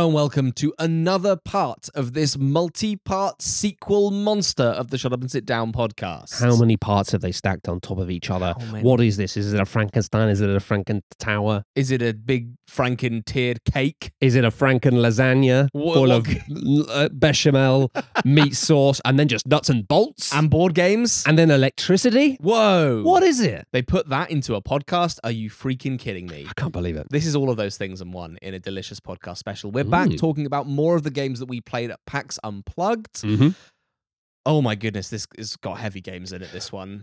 Hello and welcome to another part of this multi-part sequel monster of the Shut Up and Sit Down podcast. How many parts have they stacked on top of each other? What is this? Is it a Frankenstein? Is it a Franken tower? Is it a big Franken tiered cake? Is it a Franken lasagna What- full of uh, bechamel, meat sauce, and then just nuts and bolts? And board games? and then electricity? Whoa. What is it? They put that into a podcast? Are you freaking kidding me? I can't believe it. This is all of those things in one in a delicious podcast special. We're back Mm. talking about more of the games that we played at PAX Unplugged. Mm-hmm. Oh my goodness, this has got heavy games in it, this one.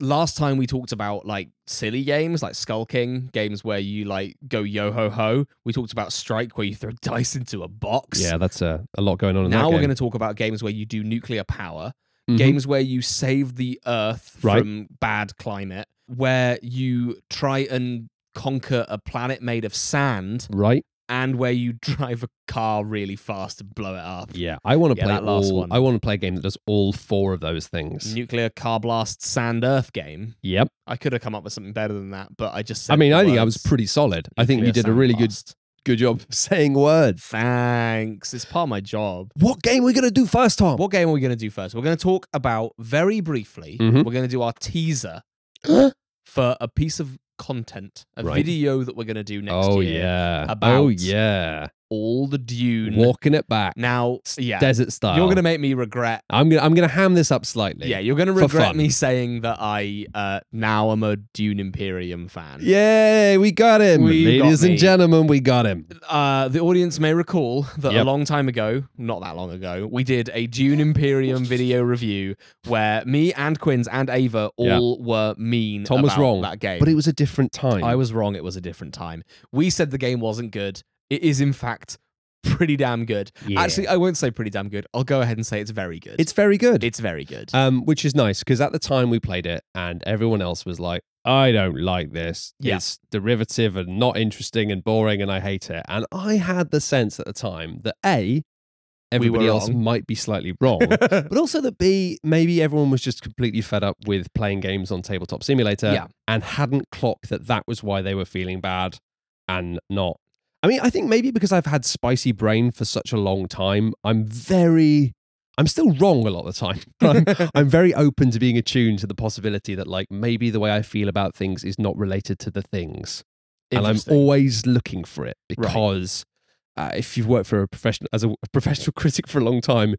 last time we talked about like silly games like skulking, games where you like go yo ho ho. We talked about Strike where you throw dice into a box. Yeah, that's a, a lot going on in Now we're going to talk about games where you do nuclear power, Mhm. games where you save the Earth Right. from bad climate, where you try and conquer a planet made of sand, Right? And where you drive a car really fast and blow it up. Yeah. I want to Yeah, play that last all. one. I want to play a game that does all four of those things. Nuclear car blast sand Earth game. yep. I could have come up with something better than that, but I just. Said I mean, I think I was pretty solid. I think you did a really good good job saying words. Thanks. It's part of my job. What game are we gonna do first, Tom? What game are we going to do first? We're going to talk about very briefly. Mhm. We're going to do our teaser for a piece of content, a Right. video that we're going to do next oh year. yeah. About, oh about yeah. All the Dune. Walking it back. Now, yeah, Desert style. you're going to make me regret. I'm gonna I'm gonna ham this up slightly. Yeah, you're going to regret fun. me saying that I uh, now am a Dune Imperium fan. Yay, we got him. We got Ladies me. and gentlemen, we got him. Uh, the audience may recall that a long time ago, not that long ago, we did a Dune Imperium video review where me and Quinns and Ava all were mean. Tom was wrong, that game. But it was a different time. I was wrong. It was a different time. We said the game wasn't good. It is, in fact, pretty damn good. Yeah. Actually, I won't say pretty damn good. I'll go ahead and say it's very good. it's very good. it's very good. um, which is nice because at the time we played it, and everyone else was like, "I don't like this. Yeah. It's derivative and not interesting and boring, and I hate it." And I had the sense at the time that a everybody were else wrong. might be slightly wrong, but also that B, maybe everyone was just completely fed up with playing games on Tabletop Simulator Yeah. and hadn't clocked that that was why they were feeling bad and not. I mean, I think maybe because I've had spicy brain for such a long time, I'm very, I'm still wrong a lot of the time. I'm, I'm very open to being attuned to the possibility that, like, maybe the way I feel about things is not related to the things and I'm always looking for it Right. because uh, if you've worked for a professional as a professional critic for a long time,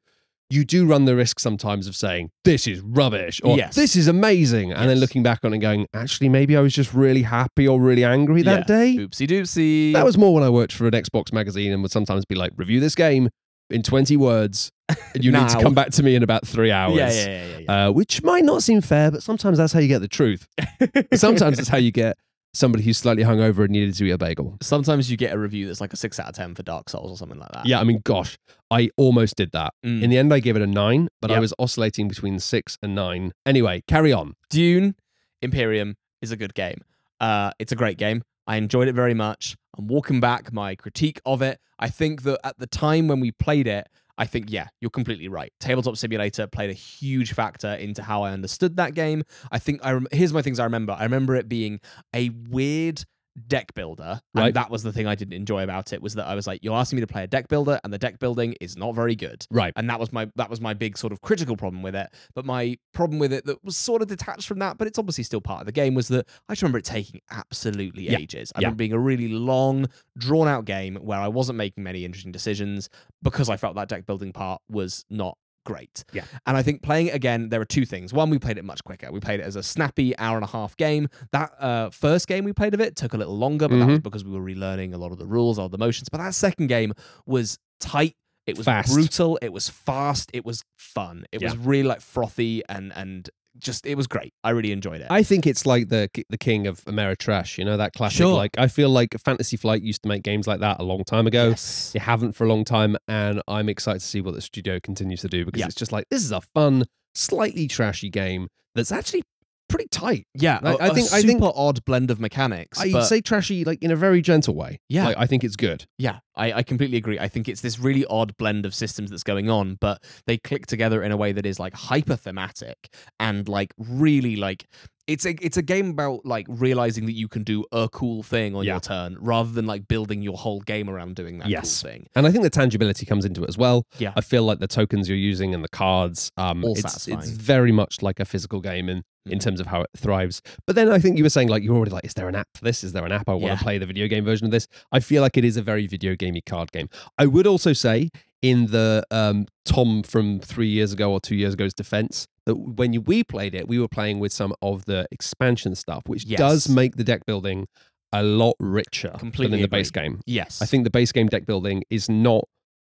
you do run the risk sometimes of saying this is rubbish or Yes. this is amazing, and then Yes. looking back on it and going, actually, maybe I was just really happy or really angry that Yeah. day. Oopsie doopsie. That was more when I worked for an Xbox magazine and would sometimes be like, review this game in 20 words, and you need to Now. come back to me in about three hours. yeah, yeah, yeah, yeah. yeah. Uh, which might not seem fair, but sometimes that's how you get the truth. sometimes that's how you get somebody who's slightly hungover and needed to eat a bagel. Sometimes you get a review that's like a six out of ten for Dark Souls or something like that. Yeah, I mean, gosh, I almost did that. Mm. In the end, I gave it a nine, but I was oscillating between six and nine. Anyway, carry on. Dune Imperium is a good game. Uh, it's a great game. I enjoyed it very much. I'm walking back my critique of it. I think that at the time when we played it, I think, yeah, you're completely right. Tabletop Simulator played a huge factor into how I understood that game. I think I rem- here's my things I remember. I remember it being a weird deck builder, Right. and that was the thing I didn't enjoy about it. Was that I was like, you're asking me to play a deck builder, and the deck building is not very good Right. and that was my that was my big sort of critical problem with it but my problem with it that was sort of detached from that but it's obviously still part of the game was that i just remember it taking absolutely Yeah. ages i Yeah. remember being a really long drawn out game where i wasn't making many interesting decisions because i felt that deck building part was not great Yeah. and i think playing it again there are two things one we played it much quicker we played it as a snappy hour and a half game that uh, first game we played of it took a little longer but that Mm-hmm. was because we were relearning a lot of the rules all the motions but that second game was tight it was Fast. brutal. It was fast. It was fun. It was really like frothy and and just it was great. I really enjoyed it. I think it's like the the king of Ameritrash, you know, that classic. Sure. Like, I feel like Fantasy Flight used to make games like that a long time ago. yes. They haven't for a long time, and I'm excited to see what the studio continues to do because Yeah. it's just like, this is a fun, slightly trashy game that's actually pretty tight. Yeah, I- a- I think- I super think- odd blend of mechanics. I'd say trashy, like in a very gentle way. Yeah. Like, I think it's good. yeah, I, I completely agree. I think it's this really odd blend of systems that's going on, but they click together in a way that is like hyper thematic and like really like it's a it's a game about like realizing that you can do a cool thing on Yeah. your turn rather than like building your whole game around doing that Yes. cool thing. And I think the tangibility comes into it as well. Yeah. I feel like the tokens you're using and the cards, um, All it's, it's very much like a physical game in, in Mhm. terms of how it thrives. But then I think you were saying like you're already like, is there an app for this? Is there an app I want Yeah. to play the video game version of this? I feel like it is a very video gamey card game. I would also say in the um, Tom from three years ago or two years ago's defense that when you, we played it, we were playing with some of the expansion stuff, which does make the deck building a lot richer Completely than in the base agree. game. Yes. I think the base game deck building is not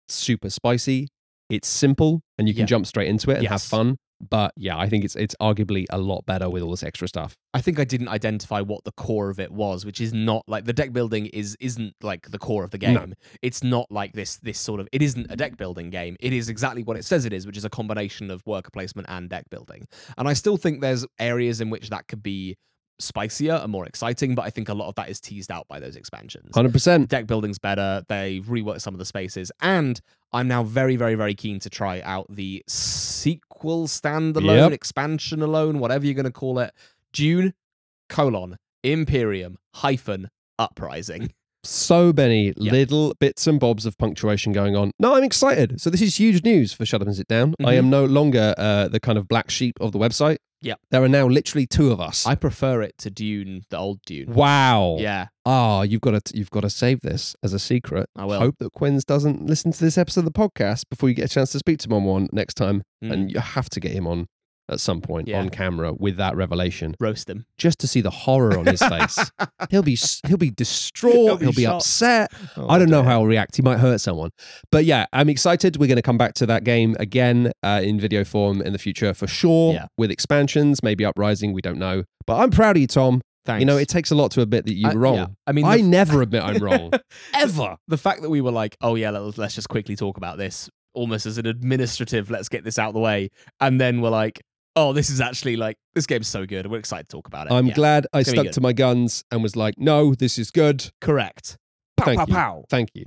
super spicy. It's simple and you can Yeah. jump straight into it and have Yes. fun. But yeah, I think it's it's arguably a lot better with all this extra stuff. I think I didn't identify what the core of it was, which is not like the deck building is isn't like the core of the game. No. It's not like this this sort of it isn't a deck building game. It is exactly what it says it is, which is a combination of worker placement and deck building. And I still think there's areas in which that could be spicier and more exciting, but I think a lot of that is teased out by those expansions. Hundred percent. deck building's better. They've reworked some of the spaces, and I'm now very, very, very keen to try out the sequel standalone, Yep. expansion alone, whatever you're going to call it. Dune colon Imperium hyphen Uprising. So many Yeah. little bits and bobs of punctuation going on. No, I'm excited. So this is huge news for Shut Up and Sit Down. I Mhm. am no longer uh, the kind of black sheep of the website. Yep. There are now literally two of us. I prefer it to Dune, the old Dune. wow. Yeah, Ah, you've got to you've got to save this as a secret. I will. Hope that Quinns doesn't listen to this episode of the podcast before you get a chance to speak to him on one next time. Mm. And you have to get him on at some point Yeah. on camera with that revelation, roast him. just to see the horror on his face. he'll be he'll be distraught. He'll He'll be be, upset. Oh, I don't know how he'll react. He might hurt someone. But yeah, I'm excited. We're going to come back to that game again uh, in video form in the future for sure. Yeah. With expansions, maybe Uprising. We don't know. But I'm proud of you, Tom. Thanks. You know, it takes a lot to admit that you I- were wrong. yeah. I mean, I never admit I'm wrong. Ever. the fact that we were like, oh yeah, let's, let's just quickly talk about this, almost as an administrative, let's get this out of the way, and then we're like, oh, this is actually like this game's so good, we're excited to talk about it. I'm Yeah, glad I It's gonna be stuck to my guns and was like, no, this is good. correct. Pow Thank pow you. pow. Thank you.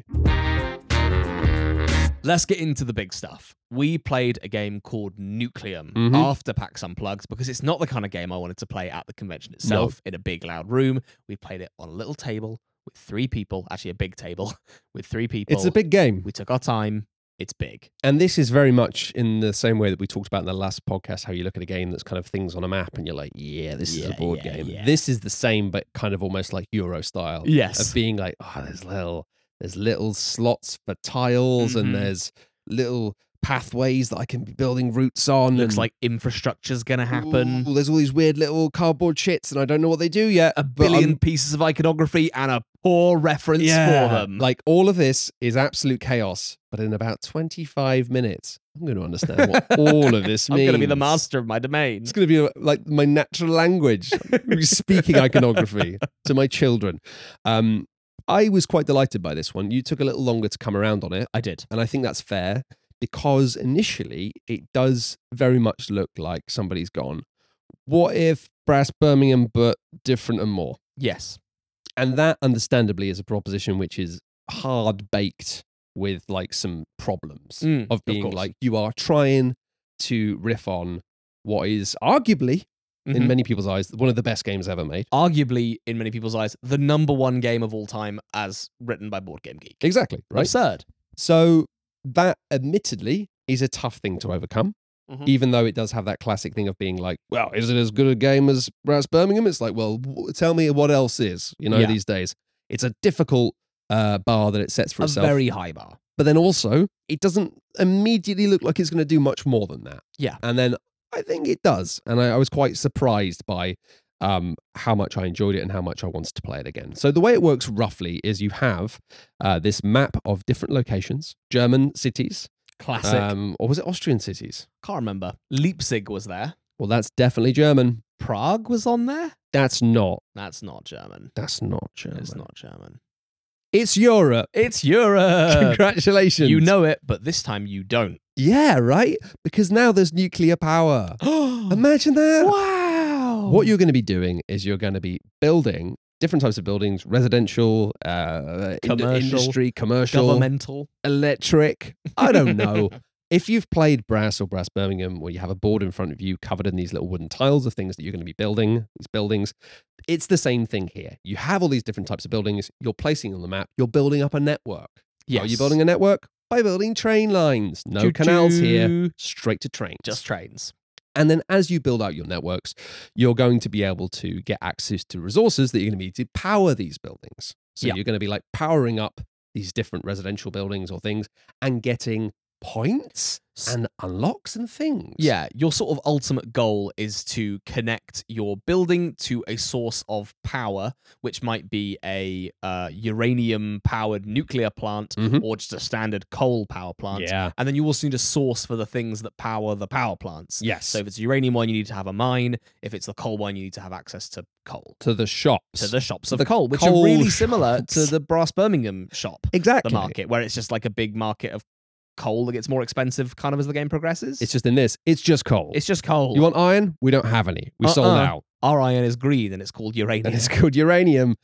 Let's get into the big stuff. We played a game called Nucleum Mhm. after PAX Unplugged because it's not the kind of game I wanted to play at the convention itself in a big loud room. We played it on a little table with three people, actually a big table with three people. It's a big game. We took our time. It's big. And this is very much in the same way that we talked about in the last podcast, how you look at a game that's kind of things on a map and you're like, yeah, this is a board yeah, game. yeah. This is the same, but kind of almost like Euro style. Yes. Of being like, oh, there's little, there's little slots for tiles Mhm. and there's little pathways that I can be building routes on. Looks and, like infrastructure's gonna happen. Ooh, there's all these weird little cardboard shits and I don't know what they do yet. a but I'm- billion pieces of iconography and a poor reference yeah, for them. Like all of this is absolute chaos, but in about 25 minutes, I'm going to understand what all of this I'm going to be the master of my domain. It's going to be uh, like my natural language, speaking iconography to my children. Um, I was quite delighted by this one. You took a little longer to come around on it, I did. and I think that's fair because initially it does very much look like somebody's gone. What if Brass Birmingham, but different and more? Yes. And that, understandably, is a proposition which is hard baked with like some problems Mm, of of being course. like you are trying to riff on what is arguably, in Mhm. many people's eyes, one of the best games ever made. Arguably, in many people's eyes, the number one game of all time as written by Board Game Geek. Exactly, right? Absurd. So that, admittedly, is a tough thing to overcome. Mhm. Even though it does have that classic thing of being like, well, is it as good a game as Brass Birmingham? It's like, well, w- tell me what else is, you know, Yeah. these days. It's a difficult uh, bar that it sets for itself, A itself. very high bar. but then also it doesn't immediately look like it's going to do much more than that. Yeah. And then I think it does. And I, I was quite surprised by um, how much I enjoyed it and how much I wanted to play it again. So the way it works roughly is you have uh, this map of different locations, German cities, Classic. um, or was it Austrian cities? Can't remember. Leipzig was there. Well, that's definitely German. Prague was on there. That's not. That's not German. That's not German. It's not German. It's Europe. It's Europe. Congratulations. you know it, but this time you don't. Yeah, right? Because now there's nuclear power. Imagine that. wow. What you're going to be doing is you're going to be building different types of buildings residential, uh, ind- Commercial, industry, commercial, governmental. electric. I don't know. if you've played Brass or Brass Birmingham, where you have a board in front of you covered in these little wooden tiles of things that you're going to be building, these buildings, it's the same thing here. You have all these different types of buildings, you're placing on the map, you're building up a network. How are you building a network? By building train lines. No Choo-choo. canals here, straight to trains. Just trains. And then as you build out your networks, you're going to be able to get access to resources that you're going to need to power these buildings. So Yeah. you're going to be like powering up these different residential buildings or things and getting points and unlocks and things. Yeah, your sort of ultimate goal is to connect your building to a source of power, which might be a uh, uranium-powered nuclear plant Mhm. or just a standard coal power plant. Yeah. And then you also need a source for the things that power the power plants. Yes. So if it's a uranium one, you need to have a mine. If it's the coal one, you need to have access to coal. to the shops. To the shops of The coal, which coal are really similar to the Brass Birmingham shop, exactly. the market, where it's just like a big market of coal that gets more expensive kind of as the game progresses. It's just in this, it's just coal. It's just coal. you want iron? We don't have any. We sold Uh-uh. out. Our iron is green and it's called uranium. and it's called uranium.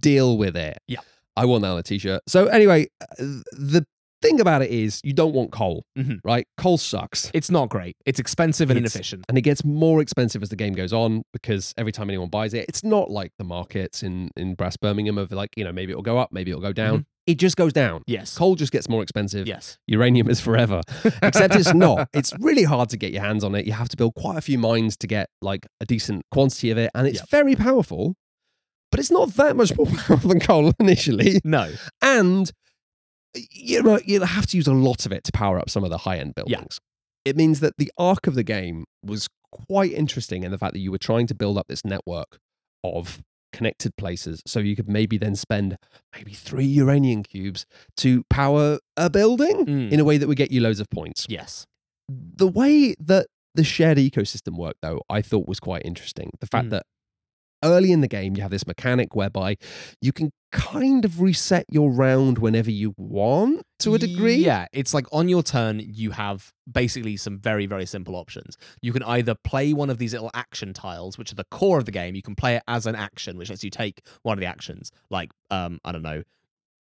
Deal with it. Yeah. I want that on a t-shirt. So anyway, uh, the thing about it is you don't want coal, Mhm. right? Coal sucks. It's not great. It's expensive and It's- inefficient. And it gets more expensive as the game goes on because every time anyone buys it, it's not like the markets in, in Brass Birmingham of like, you know, maybe it'll go up, maybe it'll go down. It just goes down. Yes. Coal just gets more expensive. Yes. Uranium is forever. Except it's not. It's really hard to get your hands on it. You have to build quite a few mines to get like a decent quantity of it. And it's Yep. very powerful, but it's not that much more powerful than coal initially. No. And you know, you'll have to use a lot of it to power up some of the high end buildings. It means that the arc of the game was quite interesting in the fact that you were trying to build up this network of connected places so you could maybe then spend maybe three uranium cubes to power a building Mm. in a way that would get you loads of points. Yes. The way that the shared ecosystem worked, though, I thought was quite interesting. The fact Mm. that early in the game, you have this mechanic whereby you can kind of reset your round whenever you want to a degree. Yeah, it's like on your turn, you have basically some very, very simple options. You can either play one of these little action tiles, which are the core of the game. You can play it as an action, which lets you take one of the actions, like, um, I don't know,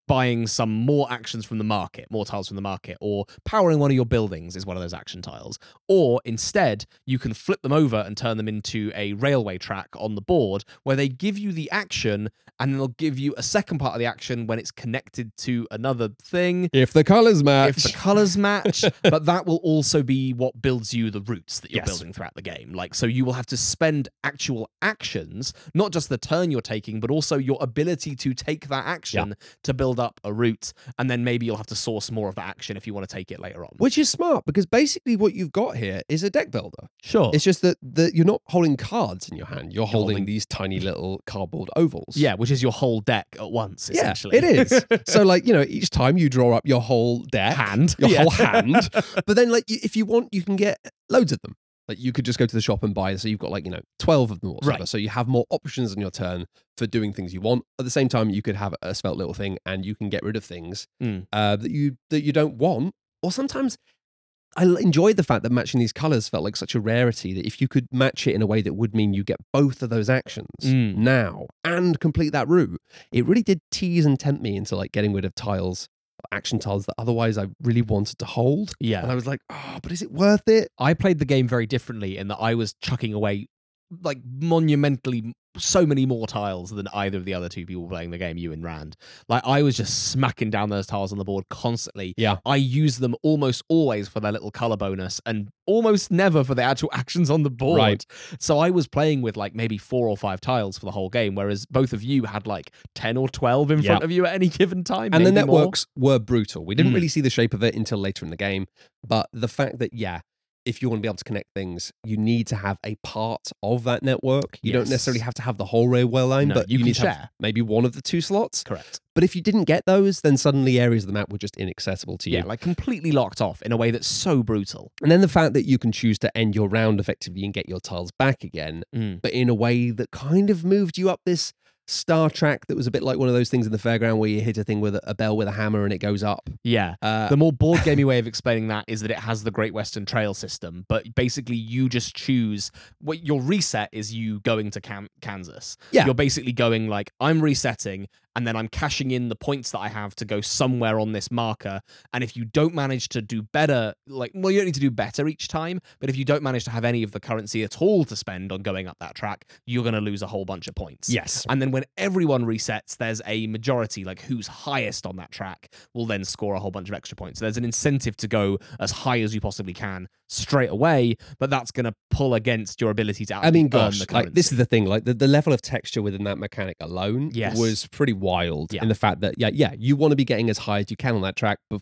buying some more actions from the market, more tiles from the market, or powering one of your buildings is one of those action tiles. Or instead, you can flip them over and turn them into a railway track on the board where they give you the action and they'll give you a second part of the action when it's connected to another thing If the colors match. if the colors match, but that will also be what builds you the routes that you're Yes. building throughout the game. Like, so you will have to spend actual actions, not just the turn you're taking, but also your ability to take that action to build up a route. And then maybe you'll have to source more of the action if you want to take it later on. which is smart because basically what you've got here is a deck builder. Sure. It's just that that you're not holding cards in your hand. You're, holding, holding- these tiny little cardboard ovals. yeah, which is your whole deck at once, Yeah, it is. so like, you know, each time you draw up your whole deck, Hand. your Yeah. whole hand. But then like if you want, you can get loads of them. Like you could just go to the shop and buy. So you've got like, you know, 12 of them or whatever. Right. So you have more options in your turn for doing things you want. At the same time, you could have a svelte little thing and you can get rid of things Mm. uh, that you that you don't want. Or sometimes I enjoyed the fact that matching these colors felt like such a rarity that if you could match it in a way that would mean you get both of those actions Mm. now and complete that route, it really did tease and tempt me into like getting rid of tiles, action tiles that otherwise I really wanted to hold. Yeah. And I was like, oh, but is it worth it? I played the game very differently in that I was chucking away like monumentally so many more tiles than either of the other two people playing the game, you and Rand. Like I was just smacking down those tiles on the board constantly. Yeah. I use them almost always for their little color bonus and almost never for the actual actions on the board. Right. So I was playing with like maybe four or five tiles for the whole game, whereas both of you had like 10 or 12 in front of you at any given time. And the maybe more. networks were brutal. We didn't Mm. really see the shape of it until later in the game. But the fact that, yeah, if you want to be able to connect things, you need to have a part of that network. You don't necessarily have to have the whole railway line, No, but you you, can need to have share. maybe one of the two slots. Correct. But if you didn't get those, then suddenly areas of the map were just inaccessible to you. Yeah, like completely locked off in a way that's so brutal. And then the fact that you can choose to end your round effectively and get your tiles back again, Mm. but in a way that kind of moved you up this star Trek that was a bit like one of those things in the fairground where you hit a thing with a, bell with a hammer and it goes up. Yeah. Uh, The more board gamey way of explaining that is that it has the Great Western Trail system, but basically you just choose what your reset is you going to Cam- Kansas. Yeah. You're basically going like I'm resetting and then I'm cashing in the points that I have to go somewhere on this marker. And if you don't manage to do better, like, well, you don't need to do better each time, but if you don't manage to have any of the currency at all to spend on going up that track, you're going to lose a whole bunch of points. Yes. And then when everyone resets, there's a majority, like who's highest on that track, will then score a whole bunch of extra points. So there's an incentive to go as high as you possibly can straight away, but that's going to pull against your ability to. I mean, gosh, like this is the thing. Like the, the level of texture within that mechanic alone Yes. was pretty wild. Yeah. In the fact that yeah, yeah, you want to be getting as high as you can on that track, but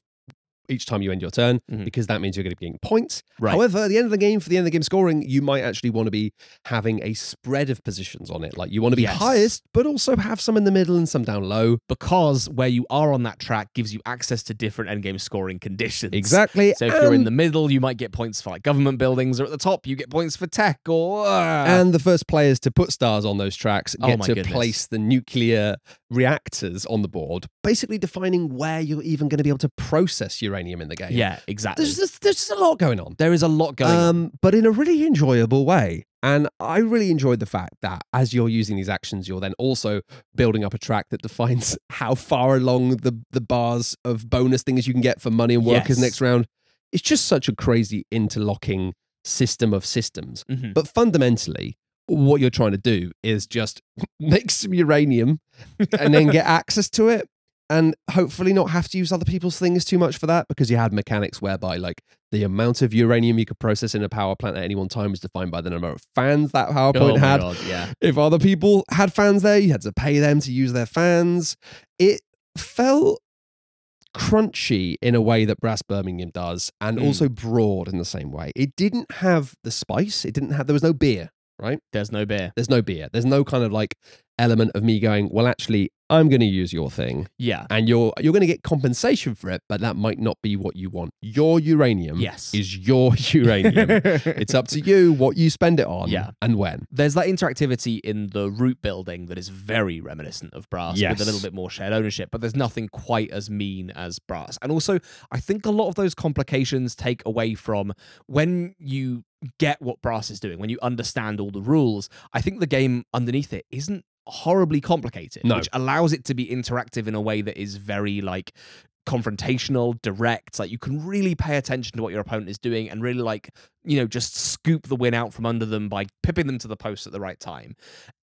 each time you end your turn, Mhm. because that means you're going to be getting points. right. However, at the end of the game, for the end of the game scoring, you might actually want to be having a spread of positions on it. Like you want to be Yes. highest, but also have some in the middle and some down low. because where you are on that track gives you access to different endgame scoring conditions. Exactly. So if you're in the middle, you might get points for like government buildings, or at the top, you get points for tech. Or uh, and the first players to put stars on those tracks Oh get my to goodness. place the nuclear reactors on the board, basically defining where you're even going to be able to process uranium in the game. yeah, exactly. There's just, there's just a lot going on. there is a lot going on. Um, but in a really enjoyable way. And I really enjoyed the fact that as you're using these actions, you're then also building up a track that defines how far along the, the bars of bonus things you can get for money and workers Yes. next round. It's just such a crazy interlocking system of systems. Mhm. But fundamentally, what you're trying to do is just make some uranium and then get access to it and hopefully not have to use other people's things too much for that because you had mechanics whereby like the amount of uranium you could process in a power plant at any one time was defined by the number of fans that power Oh plant my had. God, yeah. If other people had fans there, you had to pay them to use their fans. It felt crunchy in a way that Brass Birmingham does, and Mm. also broad in the same way. It didn't have the spice. It didn't have. There was no beer. There's no beer. There's no beer. There's no kind of like element of me going, well, actually, I'm going to use your thing, Yeah. and you're you're going to get compensation for it, but that might not be what you want. Your uranium Yes. is your uranium. it's up to you what you spend it on, Yeah. and when. There's that interactivity in the route building that is very reminiscent of Brass with a little bit more shared ownership, but there's nothing quite as mean as Brass. And also, I think a lot of those complications take away from when you get what Brass is doing, when you understand all the rules. I think the game underneath it isn't horribly complicated, No. which allows it to be interactive in a way that is very like confrontational, direct. Like you can really pay attention to what your opponent is doing and really like, you know, just scoop the win out from under them by pipping them to the post at the right time.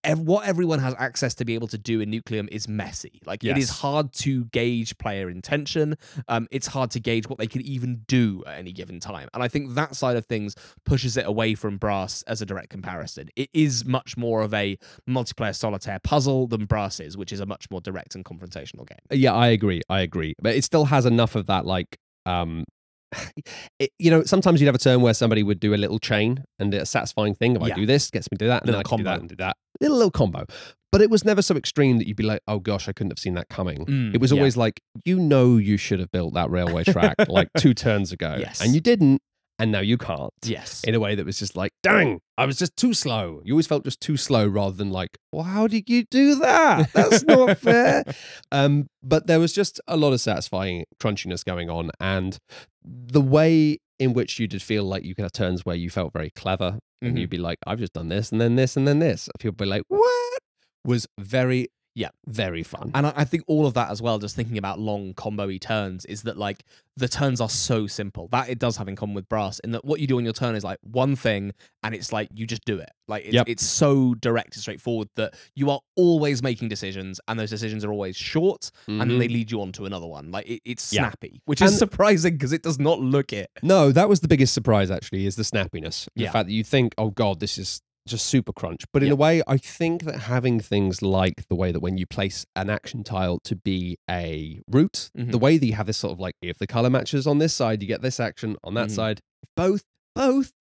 Ev- what everyone has access to be able to do in Nucleum is messy. Like it is hard to gauge player intention. Um, it's hard to gauge what they can even do at any given time. And I think that side of things pushes it away from Brass as a direct comparison. It is much more of a multiplayer solitaire puzzle than Brass is, which is a much more direct and confrontational game. Yeah, I agree. I agree. But it still has enough of that, like, um, it, you know, sometimes you'd have a turn where somebody would do a little chain and a satisfying thing. If I do this, gets me to do that, and then I Little can do that combo. and do that. Little, little combo. But it was never so extreme that you'd be like, oh gosh, I couldn't have seen that coming. Mm, It was yeah. always like, you know, you should have built that railway track like two turns ago. Yes. And you didn't. And now you can't. Yes. In a way that was just like, dang, I was just too slow. You always felt just too slow rather than like, well, how did you do that? That's not fair. Um, but there was just a lot of satisfying crunchiness going on. And the way in which you did feel like you could have turns where you felt very clever and Mhm. you'd be like, I've just done this and then this and then this. People would be like, what? Was very, Yeah. very fun. And I, I think all of that as well, just thinking about long combo turns, is that like the turns are so simple. That it does have in common with Brass, in that what you do on your turn is like one thing, and it's like you just do it. Like it's, Yep. it's so direct and straightforward that you are always making decisions, and those decisions are always short, and then Mhm. they lead you on to another one. Like it, it's Yeah. snappy, which is And- surprising because it does not look it. No, that was the biggest surprise actually, is the snappiness. Yeah. The fact that you think, oh God, this is just super crunch. But in Yeah. a way, I think that having things like the way that when you place an action tile to be a route, the Mhm. way that you have this sort of like, if the color matches on this side, you get this action on that Mhm. side. Both, both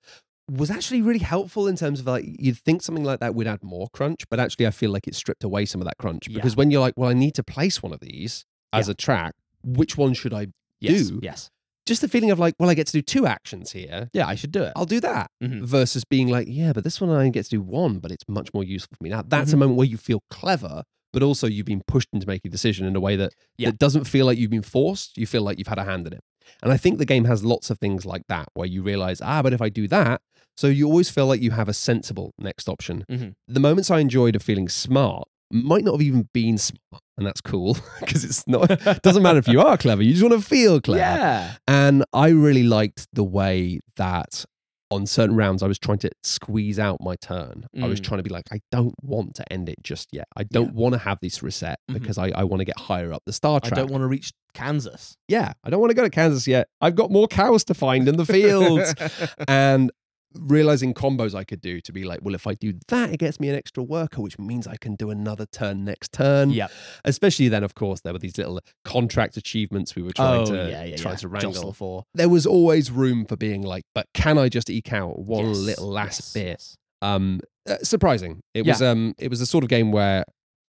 was actually really helpful in terms of like you'd think something like that would add more crunch, but actually I feel like it stripped away some of that crunch. Yeah. Because when you're like, well, I need to place one of these as Yeah. a track, which one should I Yes, Do. yes, just the feeling of like, well, I get to do two actions here. yeah. I should do it. I'll do that. Mhm. Versus being like, yeah, but this one I only get to do one, but it's much more useful for me. Now, that's Mm-hmm. a moment where you feel clever, but also you've been pushed into making a decision in a way that, Yeah. that doesn't feel like you've been forced. You feel like you've had a hand in it. And I think the game has lots of things like that where you realize, ah, but if I do that, so you always feel like you have a sensible next option. Mhm. The moments I enjoyed of feeling smart might not have even been smart, and that's cool because it's not. doesn't matter if you are clever; you just want to feel clever. Yeah. And I really liked the way that on certain rounds I was trying to squeeze out my turn. I was Mm. trying to be like, I don't want to end it just yet. I don't want to have this reset Mhm. because I, I want to get higher up the star I don't want to reach Kansas. yeah, I don't want to go to Kansas yet. I've got more cows to find in the fields. and realizing combos I could do to be like, well, if I do that, it gets me an extra worker, which means I can do another turn next turn. Yeah. Especially then, of course, there were these little contract achievements we were trying oh, to yeah, yeah, trying yeah. to wrangle. Jostle for. There was always room for being like, but can I just eke out one Yes, little last yes, bit? yes. Um, uh, surprising. It was um, it was a sort of game where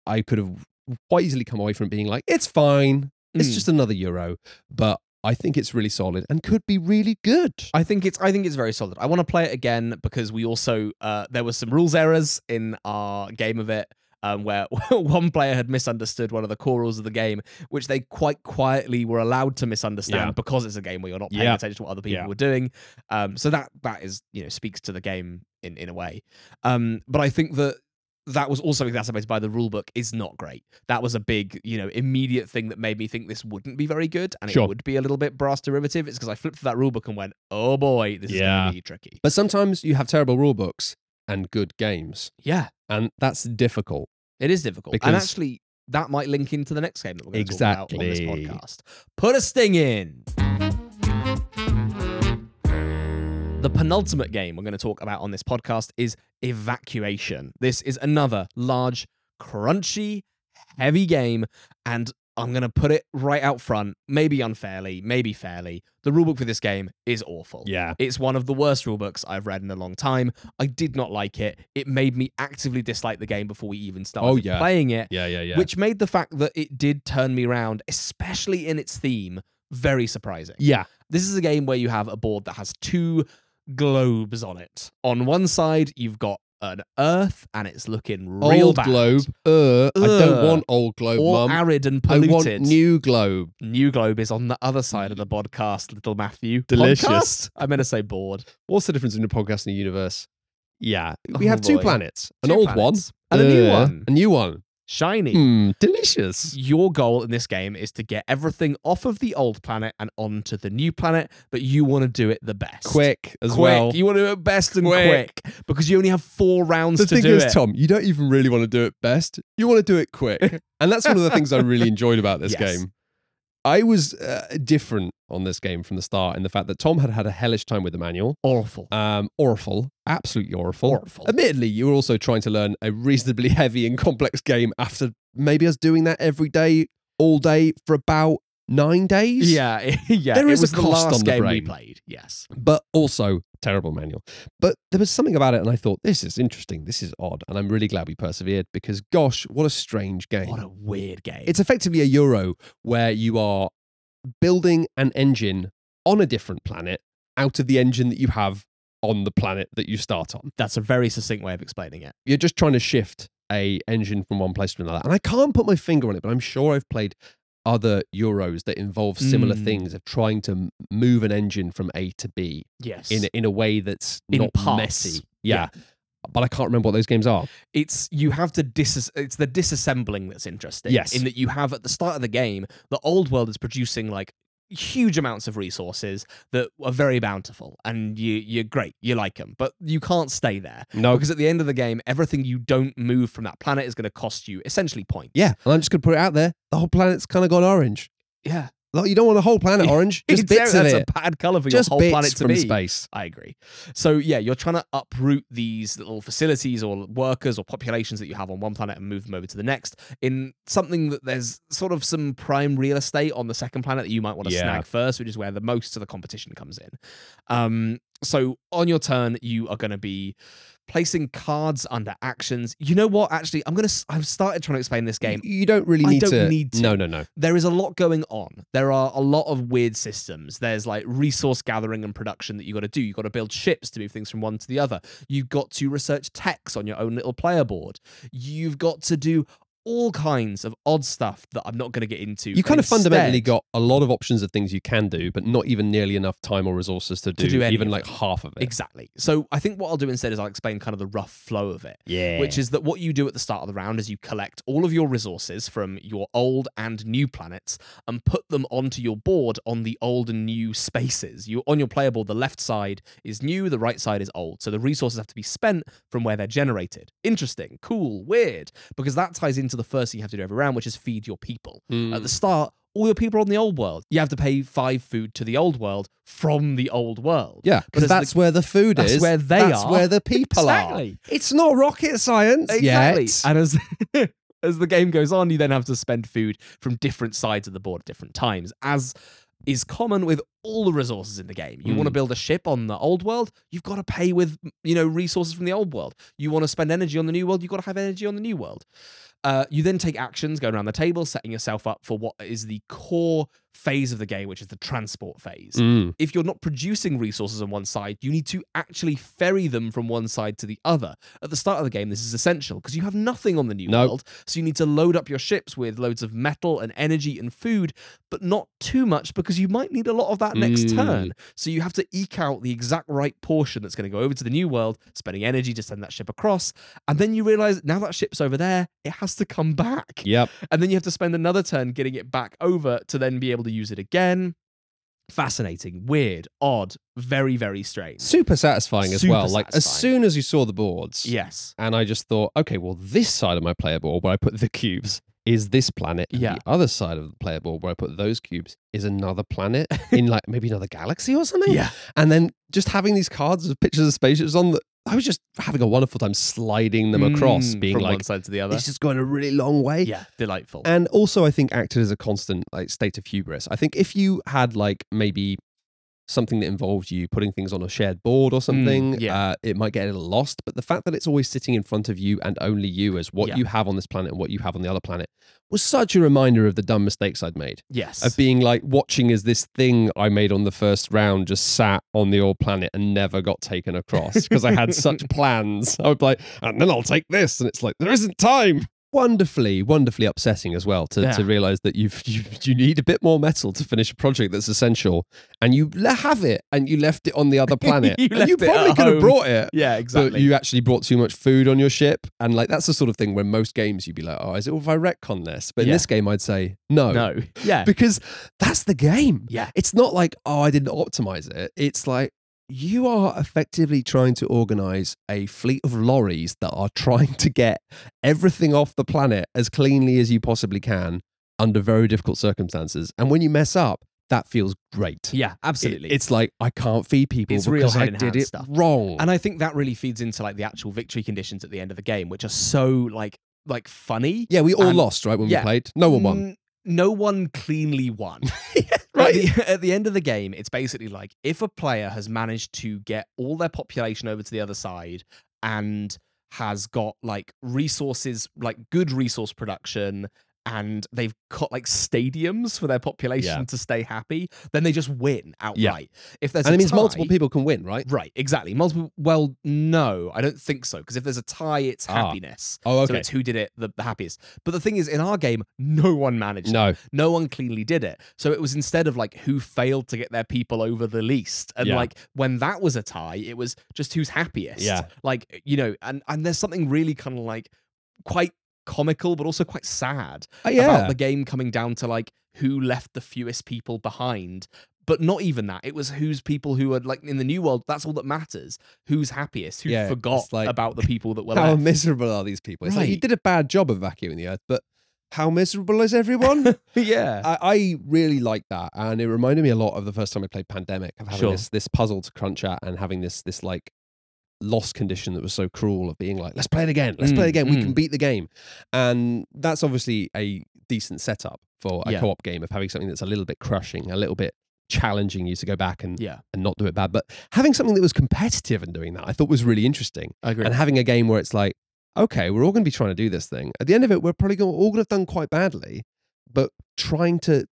I could have quite easily come away from being like, it's fine, it's Mm. just another Euro, but I think it's really solid and could be really good. I think it's I think it's very solid. I want to play it again because we also uh, there were some rules errors in our game of it. Um, where one player had misunderstood one of the core rules of the game, which they quite quietly were allowed to misunderstand Yeah. because it's a game where you're not paying Yeah. attention to what other people Yeah. were doing. Um, so that that is you know speaks to the game in in a way. Um, but I think that that was also exacerbated by the rule book is not great. That was a big, you know, immediate thing that made me think this wouldn't be very good and Sure. it would be a little bit brass derivative. It's because I flipped through that rule book and went, oh boy, this is going to be tricky. But sometimes you have terrible rule books and good games, Yeah, and that's difficult. it is difficult. and actually, that might link into the next game that we're going to talk about on this podcast. Put a sting in. The penultimate game we're going to talk about on this podcast is Evacuation. This is another large, crunchy, heavy game, and I'm going to put it right out front, maybe unfairly, maybe fairly. The rulebook for this game is awful. Yeah. It's one of the worst rulebooks I've read in a long time. I did not like it. It made me actively dislike the game before we even started Oh, yeah. playing it, Yeah, yeah, yeah. which made the fact that it did turn me around, especially in its theme, very surprising. yeah. This is a game where you have a board that has two globes on it. On one side, you've got an Earth, and it's looking real old bad. globe. Uh, I don't want old globe, All mum. arid and I polluted. want new globe. New globe is on the other side of the podcast, little Matthew. Delicious. Podcast? I'm going to say bored. What's the difference between a podcast and a universe? Yeah, we Oh, have two boy. planets. An Two old planets. one and a new Uh, one. A new one. Shiny. Hmm, delicious. Your goal in this game is to get everything off of the old planet and onto the new planet, but you want to do it the best. Quick as quick. well. You want to do it best and Quick. quick. because you only have four rounds the to thing do is, it. Tom, you don't even really want to do it best. You want to do it quick. and that's one of the things I really enjoyed about this Yes. game. I was uh, different on this game from the start in the fact that Tom had had a hellish time with the manual. Awful. Um, awful, absolutely awful. Awful. Admittedly, you were also trying to learn a reasonably heavy and complex game after maybe us doing that every day, all day for about nine days. Yeah, yeah. There it is a cost last on the game we brain. played. Yes. but also terrible manual. But there was something about it, and I thought this is interesting. This is odd, and I'm really glad we persevered because, gosh, what a strange game! What a weird game. it's effectively a Euro where you are building an engine on a different planet out of the engine that you have on the planet that you start on. That's a very succinct way of explaining it. You're just trying to shift a engine from one place to another, and I can't put my finger on it, but I'm sure I've played other Euros that involve similar Mm. things of trying to move an engine from A to B Yes. in a- in a way that's In not parts. messy. Yeah. But I can't remember what those games are. it's you have to dis it's the disassembling that's interesting Yes. in that you have at the start of the game the old world is producing like huge amounts of resources that are very bountiful and you you're great you like them but you can't stay there No. because at the end of the game everything you don't move from that planet is going to cost you essentially points Yeah. And I'm just going to put it out there. The whole planet's kind of gone orange. yeah Like, you don't want the whole planet orange, just It's- bits of it. a bad color for Just your whole planet to from be space. I agree. So yeah, you're trying to uproot these little facilities or workers or populations that you have on one planet and move them over to the next in something that there's sort of some prime real estate on the second planet that you might want to Yeah. snag first, which is where the most of the competition comes in. Um, so on your turn, you are going to be placing cards under actions. You know what? Actually, I'm gonna. I've started trying to explain this game. You don't really I need don't to. need to. No, no, no. there is a lot going on. There are a lot of weird systems. There's like resource gathering and production that you got to do. You got to build ships to move things from one to the other. You've got to research techs on your own little player board. You've got to do all kinds of odd stuff that I'm not going to get into. You kind of fundamentally got a lot of options of things you can do, but not even nearly enough time or resources to do, do even like half of it. Exactly. So I think what I'll do instead is I'll explain kind of the rough flow of it. Yeah. Which is that what you do at the start of the round is you collect all of your resources from your old and new planets and put them onto your board on the old and new spaces. You on your player board, the left side is new, the right side is old. So the resources have to be spent from where they're generated. Interesting, cool, weird, because that ties into the first thing you have to do every round, which is feed your people. Mm. At the start, all your people are on the old world. You have to pay five food to the old world from the old world. yeah, but because as the- that's where the food that's is. where they that's are. where the people Exactly. are. It's not rocket science Exactly. yet. And as as the game goes on, you then have to spend food from different sides of the board at different times, as is common with all the resources in the game. You want to Mm. build a ship on the old world, you've got to pay with you know resources from the old world. You want to spend energy on the new world, you've got to have energy on the new world. Uh, you then take actions, going around the table, setting yourself up for what is the core phase of the game, which is the transport phase Mm. if you're not producing resources on one side, you need to actually ferry them from one side to the other. At the start of the game, this is essential because you have nothing on the new Nope. world. So you need to load up your ships with loads of metal and energy and food, but not too much because you might need a lot of that next Mm. turn. So you have to eke out the exact right portion that's going to go over to the new world, spending energy to send that ship across. And then you realize now that ship's over there, it has to come back. Yep. And then you have to spend another turn getting it back over to then be able to use it again. Fascinating, weird, odd, very, very strange. Super satisfying as Super well. Like as satisfying. soon as you saw the boards, Yes. and I just thought, okay, well, this side of my player board where I put the cubes is this planet. and Yeah. The other side of the player board where I put those cubes is another planet in like maybe another galaxy or something. Yeah. And then just having these cards of pictures of spaceships on the, I was just having a wonderful time sliding them across, Mm, being from like, one side to the other. it's just going a really long way. Yeah, delightful. And also, I think acted as a constant like state of hubris. I think if you had like maybe something that involved you putting things on a shared board or something, Mm, yeah. uh, it might get a little lost. But the fact that it's always sitting in front of you and only you as what Yeah. you have on this planet and what you have on the other planet was such a reminder of the dumb mistakes I'd made. yes. Of being like watching as this thing I made on the first round just sat on the old planet and never got taken across because I had such plans. I would be like, and then I'll take this. And it's like, there isn't time. Wonderfully, wonderfully upsetting as well to, Yeah. to realize that you've, you you need a bit more metal to finish a project that's essential, and you le- have it, and you left it on the other planet. You you probably could have brought it, yeah, exactly. but you actually brought too much food on your ship, and like that's the sort of thing where most games you'd be like, oh, is it if I retcon this? But in Yeah. this game, I'd say no, no. Yeah. because that's the game. Yeah. It's not like, oh, I didn't optimize it. It's like you are effectively trying to organize a fleet of lorries that are trying to get everything off the planet as cleanly as you possibly can under very difficult circumstances. And when you mess up, that feels great. Yeah, It- absolutely. it's like I can't feed people It's real because I did it stuff. wrong. and I think that really feeds into like the actual victory conditions at the end of the game, which are so like like funny. yeah, we all and- lost, right? When yeah. we played, no one won. Mm, No one cleanly won. right? At the, at the end of the game, it's basically like if a player has managed to get all their population over to the other side and has got like resources, like good resource production, and they've got like stadiums for their population Yeah. to stay happy, then they just win outright. If there's and it means tie- multiple people can win, right? Right, exactly. Multiple. Well, no, I don't think so. Because if there's a tie, it's Ah. happiness. Oh, okay. So it's who did it the, the happiest. But the thing is, in our game, no one managed. it. No, No one cleanly did it. So it was instead of like who failed to get their people over the least. And Yeah. like when that was a tie, it was just who's happiest. Yeah. Like, you know, and and there's something really kind of like quite comical, but also quite sad Uh, yeah. about the game coming down to like who left the fewest people behind. But not even that. It was who's people who are like in the new world. That's all that matters. Who's happiest? Who Yeah, forgot like, about the people that were how left? miserable are these people? It's like you did a bad job of vacuuming the earth, but how miserable is everyone? yeah. I, I really like that, and it reminded me a lot of the first time I played Pandemic of having Sure. this this puzzle to crunch at and having this this like lost condition that was so cruel of being like, let's play it again, let's play it Mm, again, we can mm. beat the game, and that's obviously a decent setup for a Yeah. co-op game of having something that's a little bit crushing, a little bit challenging you to go back and yeah. and not do it bad, but having something that was competitive and doing that, I thought was really interesting I agree. and having a game where it's like, okay, we're all going to be trying to do this thing. At the end of it, we're probably gonna, all going to have done quite badly, but trying to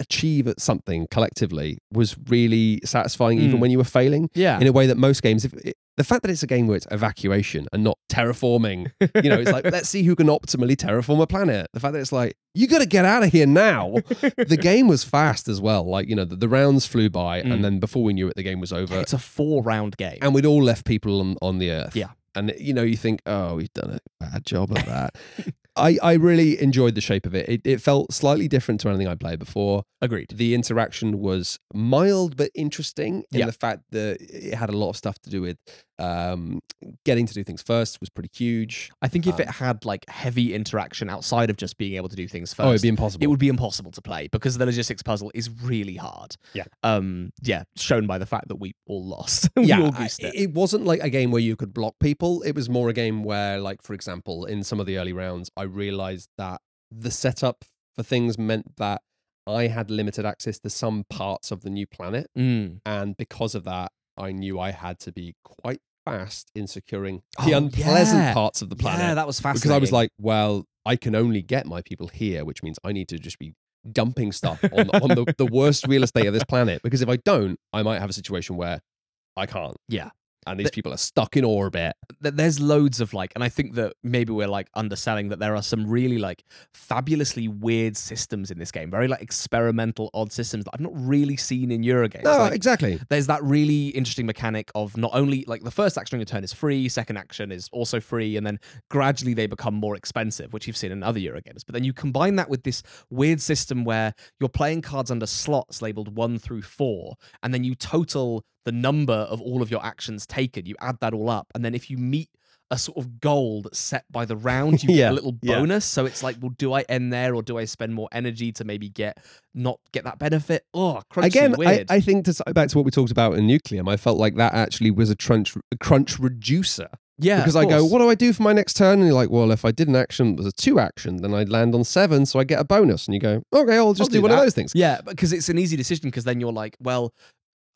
achieve something collectively was really satisfying, even Mm. when you were failing yeah. in a way that most games, if the fact that it's a game where it's evacuation and not terraforming, you know, it's like, let's see who can optimally terraform a planet. The fact that it's like, you got to get out of here now. the game was fast as well. Like, you know, the, the rounds flew by, Mm. and then before we knew it, the game was over. It's a four round game. and we'd all left people on, on the earth. Yeah. And you know, you think, oh, we've done a bad job of that. I, I really enjoyed the shape of it. it. It felt slightly different to anything I played before. Agreed. The interaction was mild but interesting in Yeah. the fact that it had a lot of stuff to do with um, getting to do things first was pretty huge. I think if Um, it had like heavy interaction outside of just being able to do things first, oh, it'd be impossible. it would be impossible to play because the logistics puzzle is really hard. Yeah. Um. Yeah. Shown by the fact that we all lost. we yeah, all I- it. it wasn't like a game where you could block people. It was more a game where, like, for example, in some of the early rounds, I realized that the setup for things meant that I had limited access to some parts of the new planet. Mm. And because of that, I knew I had to be quite fast in securing Oh, the unpleasant yeah. parts of the planet. Yeah, that was fascinating. because I was like, well, I can only get my people here, which means I need to just be dumping stuff on, on the, the worst real estate of this planet. Because if I don't, I might have a situation where I can't. Yeah. And these The- people are stuck in orbit. th- there's loads of like, and I think that maybe we're like underselling that there are some really like fabulously weird systems in this game, very like experimental, odd systems that I've not really seen in Eurogames. No, Like, exactly. there's that really interesting mechanic of not only like the first action on your turn is free, second action is also free, and then gradually they become more expensive, which you've seen in other Eurogames. But then you combine that with this weird system where you're playing cards under slots labeled one through four, and then you total the number of all of your actions taken. You add that all up, and then if you meet a sort of goal that's set by the round, you get a little yeah. bonus. So it's like, well, do I end there or do I spend more energy to maybe get not get that benefit? Oh, crunchy, Again, I, weird. I think to back to what we talked about in Nucleum, I felt like that actually was a crunch, a crunch reducer. yeah, because I go, what do I do for my next turn? And you're like, well, if I did an action that was a two action, then I'd land on seven, so I get a bonus. And you go, okay, I'll just do do, one of those things. Yeah, because it's an easy decision because then you're like, well,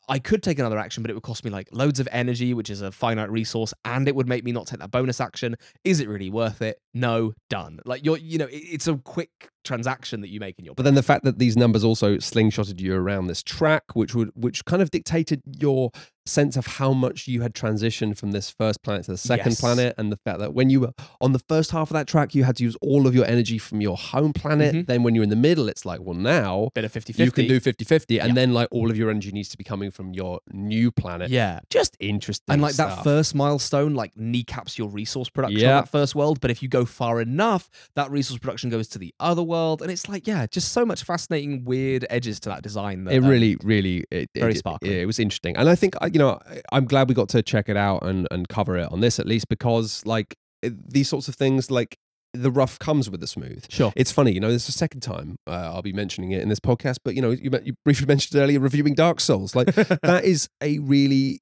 I could take another action, but it would cost me like loads of energy, which is a finite resource, and it would make me not take that bonus action. Is it really worth it? No, done. Like you're, you know, it- it's a quick transaction that you make in your. But then the fact that these numbers also slingshotted you around this track, which would which kind of dictated your sense of how much you had transitioned from this first planet to the second Yes. planet, and the fact that when you were on the first half of that track, you had to use all of your energy from your home planet. Mhm. Then when you're in the middle, it's like, well, now bit of 50 you can do 50-50, and Yeah. then like all of your energy needs to be coming from your new planet. Yeah. Just interesting. And like that first milestone, like kneecaps your resource production Yeah. on that first world. But if you go far enough, that resource production goes to the other world, and it's like, yeah, just so much fascinating, weird edges to that design. That, it um, really, really, it, very it, sparkly. It, it was interesting, and I think you know I'm glad we got to check it out and and cover it on this at least because like these sorts of things like the rough comes with the smooth. Sure. It's funny, you know. This is the second time uh, I'll be mentioning it in this podcast, but you know, you, you briefly mentioned earlier reviewing Dark Souls. Like that is a really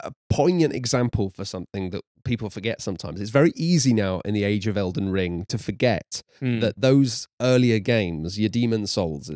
a poignant example for something that people forget sometimes. It's very easy now in the age of Elden Ring to forget Mm. that those earlier games, your Demon Souls,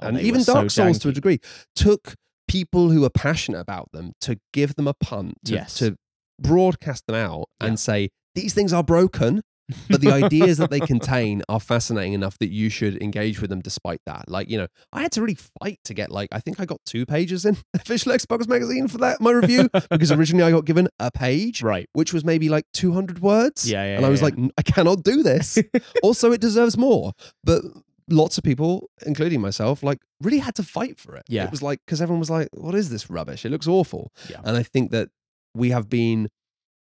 Oh, and even were so Dark Souls to a degree, took people who are passionate about them to give them a punt, to, Yes. to broadcast them out Yeah. and say, these things are broken, but the ideas that they contain are fascinating enough that you should engage with them despite that. Like, you know, I had to really fight to get like, I think I got two pages in official Xbox magazine for that, my review, because originally I got given a page, right. which was maybe like 200 words. Yeah, yeah. and I was yeah. like, I cannot do this. also, it deserves more. But lots of people, including myself, like really had to fight for it. Yeah. It was like, because everyone was like, what is this rubbish? It looks awful. Yeah. And I think that we have been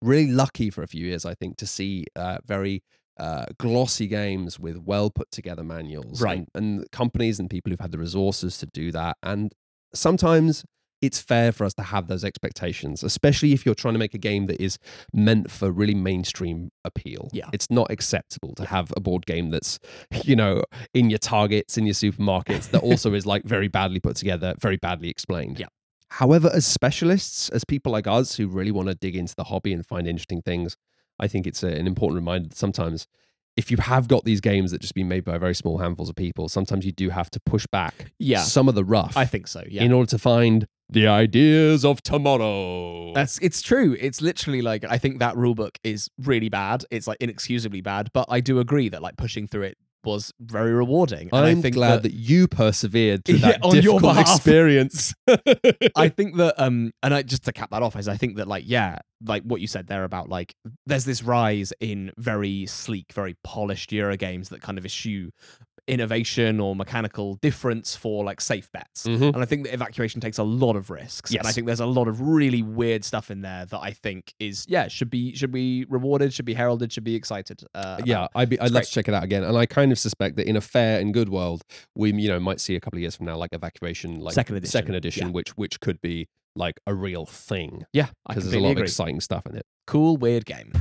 really lucky for a few years, I think, to see uh, very uh, glossy games with well put together manuals. Right. And, and companies and people who've had the resources to do that. And sometimes it's fair for us to have those expectations, especially if you're trying to make a game that is meant for really mainstream appeal. Yeah. It's not acceptable to have a board game that's, you know, in your targets, in your supermarkets, that also is like very badly put together, very badly explained. Yeah. However, as specialists, as people like us who really want to dig into the hobby and find interesting things, I think it's a, an important reminder that sometimes if you have got these games that just been made by very small handfuls of people, sometimes you do have to push back Yeah. some of the rough I think so. Yeah. in order to find the ideas of tomorrow. That's it's true. It's literally like I think that rule book is really bad. It's like inexcusably bad, but I do agree that like pushing through it was very rewarding. And I'm I think glad that, you persevered through Yeah, that on your difficult behalf. experience. I think that um and I just to cap that off is I think that like yeah like what you said there about like there's this rise in very sleek very polished Euro games that kind of eschew innovation or mechanical difference for like safe bets Mhm. and I think that evacuation takes a lot of risks and I think there's a lot of really weird stuff in there that I think is yeah should be should be rewarded should be heralded should be excited uh, yeah. I'd, be, I'd love to check it out again. And I kind of suspect that in a fair and good world, we you know might see a couple of years from now like evacuation, like Second edition, second edition, yeah. which which could be like a real thing yeah because there's a lot of exciting stuff in it. cool weird game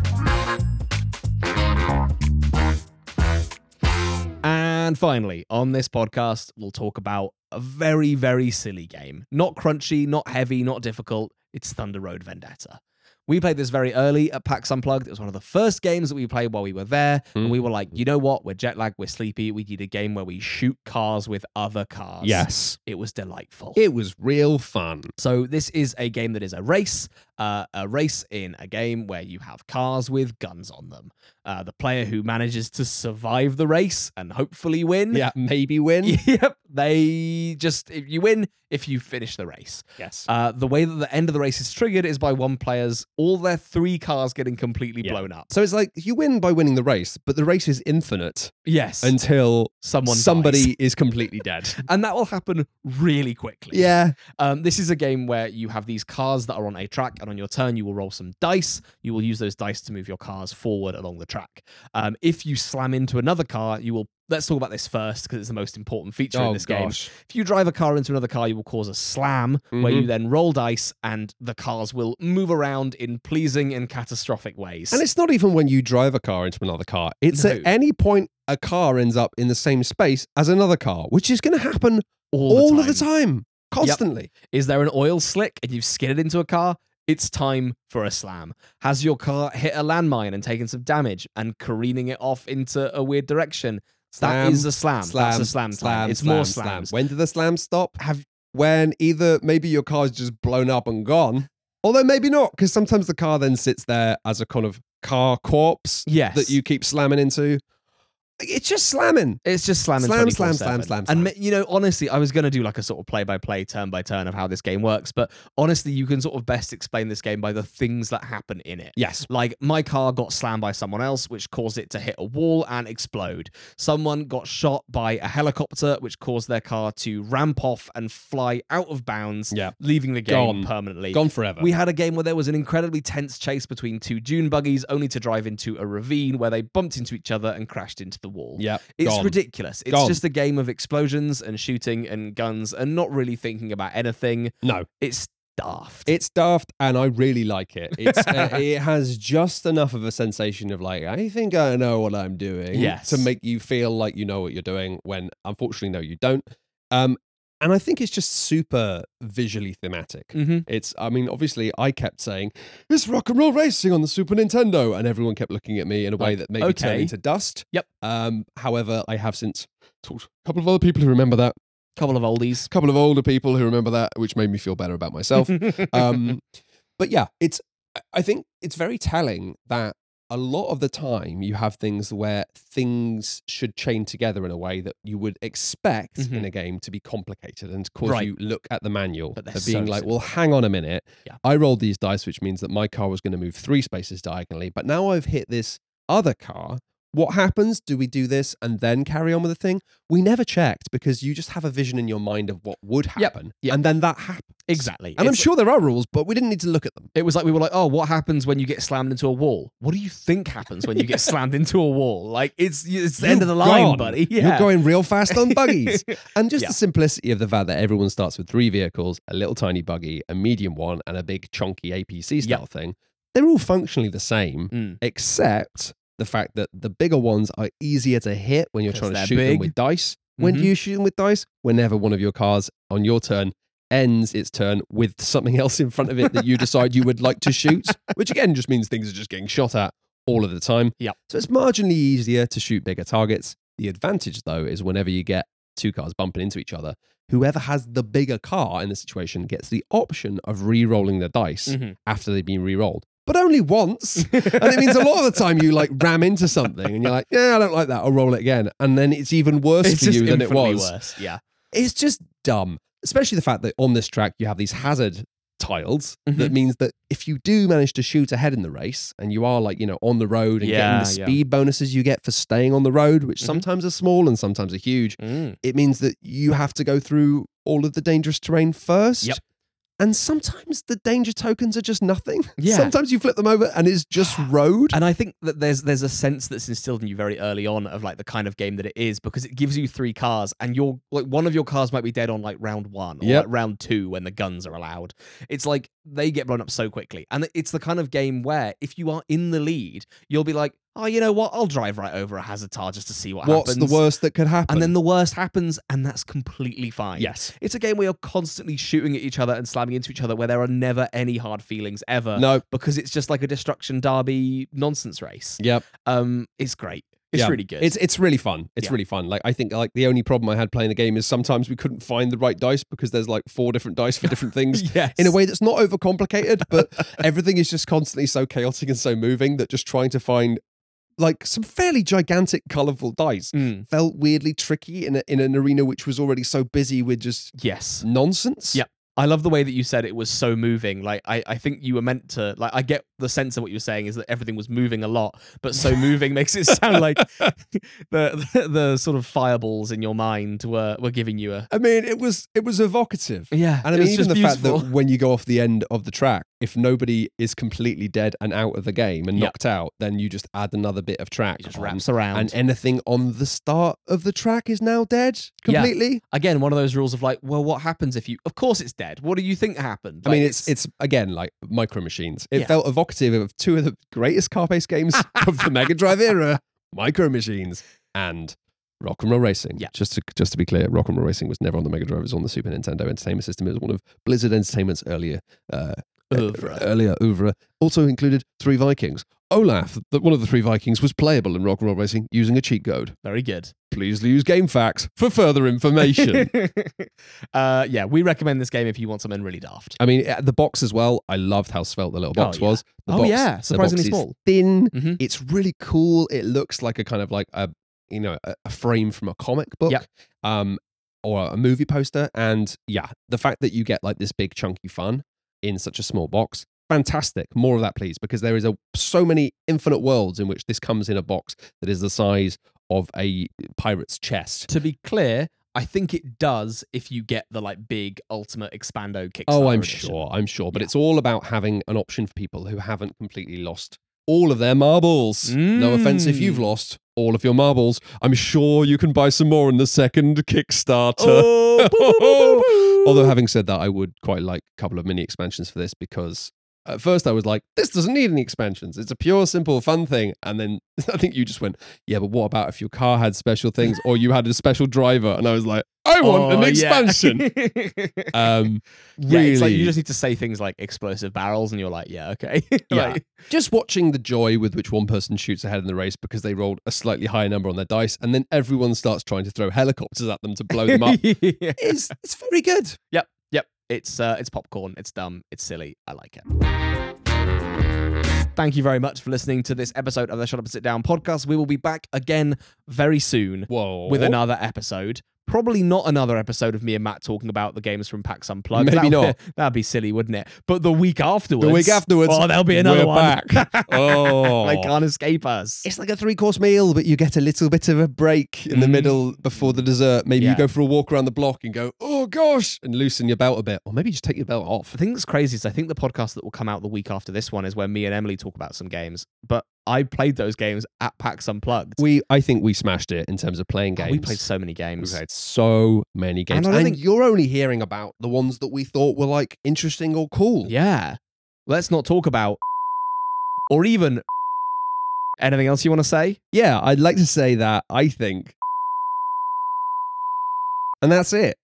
And finally, on this podcast, we'll talk about a very, very silly game. Not crunchy, not heavy, not difficult. It's Thunder Road Vendetta. We played this very early at PAX Unplugged. It was one of the first games that we played while we were there. And we were like, hmm. you know what? We're jet lagged, we're sleepy. We need a game where we shoot cars with other cars. Yes, It was delightful. it was real fun. So this is a game that is a race, uh, a race in a game where you have cars with guns on them. Uh, the player who manages to survive the race and hopefully win. Yeah, maybe win. Yep. They just if you win if you finish the race. Yes. Uh, the way that the end of the race is triggered is by one player's all their three cars getting completely Yeah. blown up. so it's like you win by winning the race, but the race is infinite Yes. until someone somebody dies. is completely dead. and that will happen really quickly. yeah. Um, this is a game where you have these cars that are on a track, and on your turn, you will roll some dice. You will use those dice to move your cars forward along the track. Um, if you slam into another car, you will. Let's talk about this first because it's the most important feature in Oh this game. If you drive a car into another car, you will cause a slam where Mhm. you then roll dice, and the cars will move around in pleasing and catastrophic ways. And it's not even when you drive a car into another car. It's No. at any point a car ends up in the same space as another car, which is going to happen all, all, the of the time, constantly. Is there an oil slick and you've skidded into a car? It's time for a slam. Has your car hit a landmine and taken some damage and careening it off into a weird direction? That Slam, is a slam. That's a slam, time. It's more slam. slams. When did the slams stop? Have When either maybe your car's just blown up and gone, although maybe not, because sometimes the car then sits there as a kind of car corpse yes. that you keep slamming into. It's just slamming. It's just slamming. Slam, slam, 24/7. slam, slam, And slam. you know, honestly, I was going to do like a sort of play by play, turn by turn of how this game works, but honestly, you can sort of best explain this game by the things that happen in it. Yes. Like my car got slammed by someone else, which caused it to hit a wall and explode. Someone got shot by a helicopter, which caused their car to ramp off and fly out of bounds, Yeah. leaving the game Gone. permanently. Gone forever. We had a game where there was an incredibly tense chase between two dune buggies, only to drive into a ravine where they bumped into each other and crashed into the wall. yeah. It's gone. ridiculous. It's Gone. just a game of explosions and shooting and guns and not really thinking about anything. No. It's daft. It's daft, and I really like it. It's uh, it has just enough of a sensation of like I think I know what I'm doing, Yes. to make you feel like you know what you're doing. When unfortunately, no, you don't. Um, and I think it's just super visually thematic. hmm It's, I mean, obviously, I kept saying it's rock and roll racing on the Super Nintendo, and everyone kept looking at me in a way Like, that turned okay. into dust. Yep. Um, however, I have since talked to a couple of other people who remember that, a Couple of oldies. a couple of older people who remember that, which made me feel better about myself um, but yeah, it's. I think it's very telling that a lot of the time you have things where things should chain together in a way that you would expect Mhm. in a game to be complicated and cause Right. you look at the manual But of being so like, well, hang on a minute. Yeah. I rolled these dice, which means that my car was going to move three spaces diagonally, but now I've hit this other car. What happens? Do we do this and then carry on with the thing? We never checked because you just have a vision in your mind of what would happen. Yep. And then that happens. Exactly. And I'm It's- sure there are rules, but we didn't need to look at them. It was like we were like, oh, what happens when you get slammed into a wall? What do you think happens when you get slammed into a wall? Like it's it's the end of the line, gone. buddy. You're going real fast on buggies. and just Yeah. the simplicity of the fact that everyone starts with three vehicles a little tiny buggy, a medium one, and a big chunky APC style thing. They're all functionally the same, Mm. except the fact that the bigger ones are easier to hit when you're trying to shoot them with dice. When Mhm. you shoot them with dice, whenever one of your cars on your turn ends its turn with something else in front of it that you decide you would like to shoot, which again just means things are just getting shot at all of the time. Yep. So it's marginally easier to shoot bigger targets. The advantage, though, is whenever you get two cars bumping into each other, whoever has the bigger car in the situation gets the option of re rolling the dice Mhm. after they've been re rolled. But only once. and it means a lot of the time you like ram into something and you're like, yeah, I don't like that. I'll roll it again. And then it's even worse It's for you than it infinitely was. worse. Yeah. It's just dumb, especially the fact that on this track you have these hazard tiles Mhm. that means that if you do manage to shoot ahead in the race and you are like you know on the road and Yeah, getting the yeah. speed bonuses you get for staying on the road which Mhm. sometimes are small and sometimes are huge Mm. it means that you have to go through all of the dangerous terrain first Yep. And sometimes the danger tokens are just nothing Yeah. sometimes you flip them over and it's just road And I think that there's there's a sense that's instilled in you very early on of like the kind of game that it is because it gives you three cars and you're like one of your cars might be dead on like round one or Yep. like round two when the guns are allowed. It's like they get blown up so quickly. And it's the kind of game where if you are in the lead, you'll be like, oh, you know what? I'll drive right over a hazard tar just to see what what's happens. the worst that could happen And then the worst happens, and that's completely fine. yes It's a game where you're constantly shooting at each other and slamming into each other where there are never any hard feelings ever no because it's just like a destruction derby nonsense race. yep Um, it's great. It's Yeah. really good. It's it's really fun. It's Yeah. really fun. Like I think like the only problem I had playing the game is sometimes we couldn't find the right dice because there's like four different dice for different things. yes. In a way that's not overcomplicated, but everything is just constantly so chaotic and so moving that just trying to find like some fairly gigantic, colorful dice Mm, felt weirdly tricky in a, in an arena which was already so busy with just yes. nonsense. Yep. I love the way that you said it was so moving. Like I, I think you were meant to like I get the sense of what you were saying is that everything was moving a lot, but so moving makes it sound like the, the the sort of fireballs in your mind were were giving you a I mean, it was it was evocative. yeah. And I mean, even the fact that when you go off the end of the track, if nobody is completely dead and out of the game and Yep. knocked out, then you just add another bit of track. it just wraps around. and anything on the start of the track is now dead Yeah. completely. Again, one of those rules of like, well, what happens if you? Of course, it's dead. What do you think happened? I mean, Like, it's it's again like micro machines. It Yeah. felt evocative of two of the greatest car based games of the Mega Drive era: Micro Machines and Rock and Roll Racing. Yeah. Just to just to be clear, Rock and Roll Racing was never on the Mega Drive. It was on the Super Nintendo Entertainment System. It was one of Blizzard Entertainment's earlier uh, Oeuvre. earlier oeuvre. Also included three Vikings. Olaf, that one of the three Vikings, was playable in Rock and Roll Racing using a cheat code. very good. Please use GameFAQs for further information. uh, yeah, we recommend this game if you want something really daft. I mean, the box as well. I loved how svelte the little Oh, box yeah. was. The Oh, box, yeah, surprisingly is small. Thin. Mhm. It's really cool. It looks like a kind of like a you know a, a frame from a comic book. Yep. Um, or a movie poster. And yeah, the fact that you get like this big chunky fun in such a small box. Fantastic. More of that, please, because there is a so many infinite worlds in which this comes in a box that is the size of a pirate's chest. To be clear, I think it does if you get the like big ultimate expando Kickstarter. Oh, I'm edition. sure. I'm sure. But Yeah. it's all about having an option for people who haven't completely lost all of their marbles. No offense if you've Mm. lost all of your marbles. I'm sure you can buy some more in the second Kickstarter. Oh, boo, boo, boo. Although, having said that, I would quite like a couple of mini expansions for this because at first I was like, this doesn't need any expansions. It's a pure, simple, fun thing. And then I think you just went, yeah, but what about if your car had special things or you had a special driver? And I was like, I want Oh, an yeah. expansion. um, Yeah, really, it's like you just need to say things like explosive barrels, and you're like, yeah, okay. Yeah. Like- just watching the joy with which one person shoots ahead in the race because they rolled a slightly higher number on their dice, and then everyone starts trying to throw helicopters at them to blow them up. Yeah. is it's very good. Yep. It's uh, it's popcorn. It's dumb. It's silly. I like it. Thank you very much for listening to this episode of the Shut Up and Sit Down podcast. We will be back again very soon Whoa! with another episode. Probably not another episode of me and Matt talking about the games from PAX Unplugged. Maybe That not. That'd be silly, wouldn't it? But the week afterwards. the week afterwards. Oh, there'll be another we're one. back. oh, they can't escape us. It's like a three course meal, but you get a little bit of a break in the Mm. middle before the dessert. Maybe Yeah. you go for a walk around the block and go, oh gosh, and loosen your belt a bit. Or maybe just take your belt off. The thing that's crazy is I think the podcast that will come out the week after this one is where me and Emily talk about some games. But I played those games at PAX Unplugged. We, I think we smashed it in terms of playing Oh, games. we played so many games. We played so many games. I And, don't think- you're only hearing about the ones that we thought were like interesting or cool. Yeah. Let's not talk about or even anything else you want to say. Yeah, I'd like to say that I think. And that's it.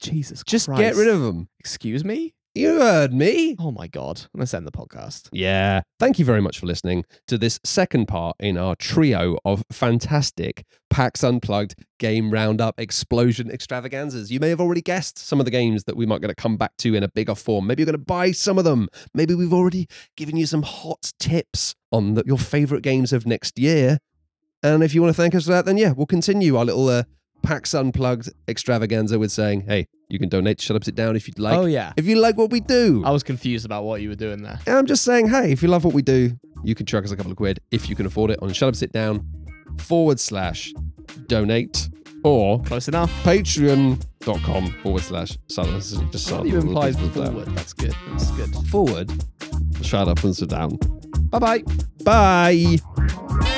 Jesus Just Christ. get rid of them. Excuse me? You heard me. Oh my god. Let's end the podcast. Yeah. Thank you very much for listening to this second part in our trio of fantastic PAX Unplugged game roundup explosion extravaganzas. You may have already guessed some of the games that we might going to come back to in a bigger form. Maybe you're going to buy some of them. Maybe we've already given you some hot tips on the, your favorite games of next year. And if you want to thank us for that, then yeah, we'll continue our little uh, PAX Unplugged extravaganza with saying, hey, you can donate to Shut Up Sit Down if you'd like. oh yeah. If you like what we do. I was confused about what you were doing there. And I'm just saying, hey, if you love what we do, you can chuck us a couple of quid if you can afford it on Shut Up Sit Down forward slash donate or Close enough. patreon.com forward slash silence. Just silence. you implied forward. That's good. That's good. Forward. Shut up and sit down. Bye bye. Bye.